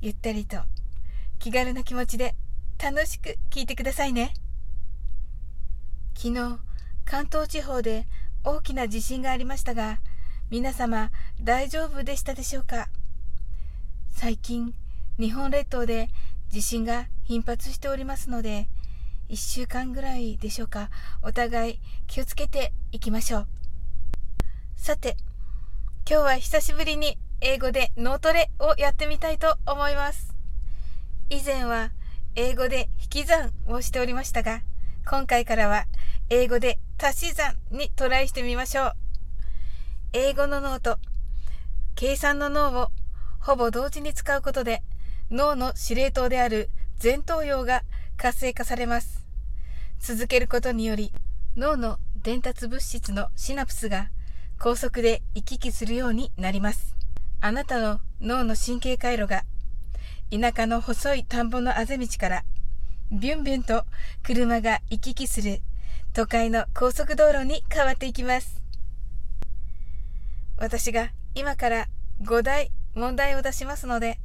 ゆったりと気軽な気持ちで楽しく聞いてくださいね。昨日、関東地方で大きな地震がありましたが、皆様大丈夫でしたでしょうか？最近、日本列島で地震が頻発しておりますので、1週間ぐらいでしょうか、お互い気をつけていきましょう。さて、今日は久しぶりに英語で脳トレをやってみたいと思います。以前は英語で引き算をしておりましたが、今回からは英語で足し算にトライしてみましょう。英語の脳と計算の脳をほぼ同時に使うことで脳の司令塔である前頭葉が活性化されます。続けることにより脳の伝達物質のシナプスが高速で行き来するようになります。あなたの脳の神経回路が田舎の細い田んぼのあぜ道からビュンビュンと車が行き来する都会の高速道路に変わっていきます。私が今から5題問題を出しますので、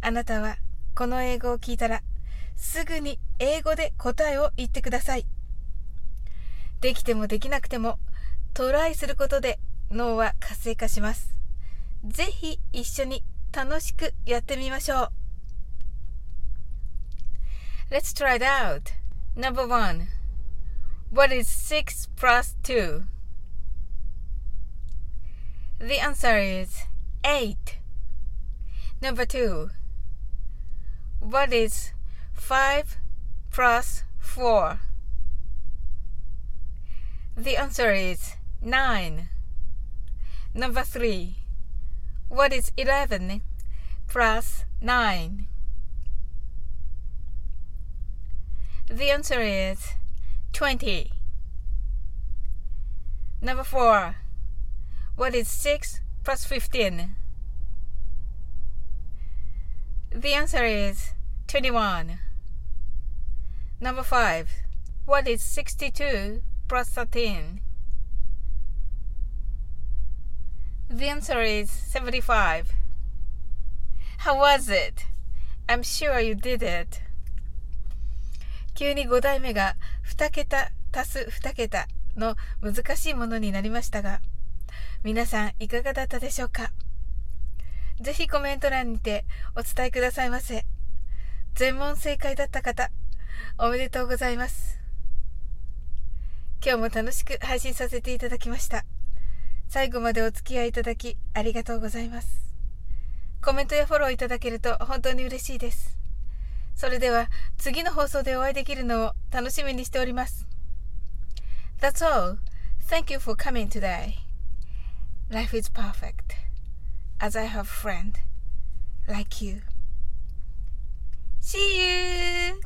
あなたはこの英語を聞いたらすぐに英語で答えを言ってください。できてもできなくてもトライすることで脳は活性化します。ぜひ一緒に楽しくやってみましょう。Let's try it out. Number one. What is 6 plus 2? The answer is 8. Number two. What is 5 plus 4? The answer is 9. Number 3. What is 11 plus 9? The answer is 20. Number 4. What is 6 plus 15? The answer is 21. Number 5. What is 62 plus 13? The answer is 75. How was it? I'm sure you did it. 急に5代目が2桁足す2桁の難しいものになりましたが、皆さんいかがだったでしょうか？ぜひコメント欄にてお伝えくださいませ。全問正解だった方、おめでとうございます。今日も楽しく配信させていただきました。最後までお付き合いいただきありがとうございます。コメントやフォローいただけると本当に嬉しいです。それでは次の放送でお会いできるのを楽しみにしております。That's all. Thank you for coming today. Life is perfect as I have a friend like you. See you!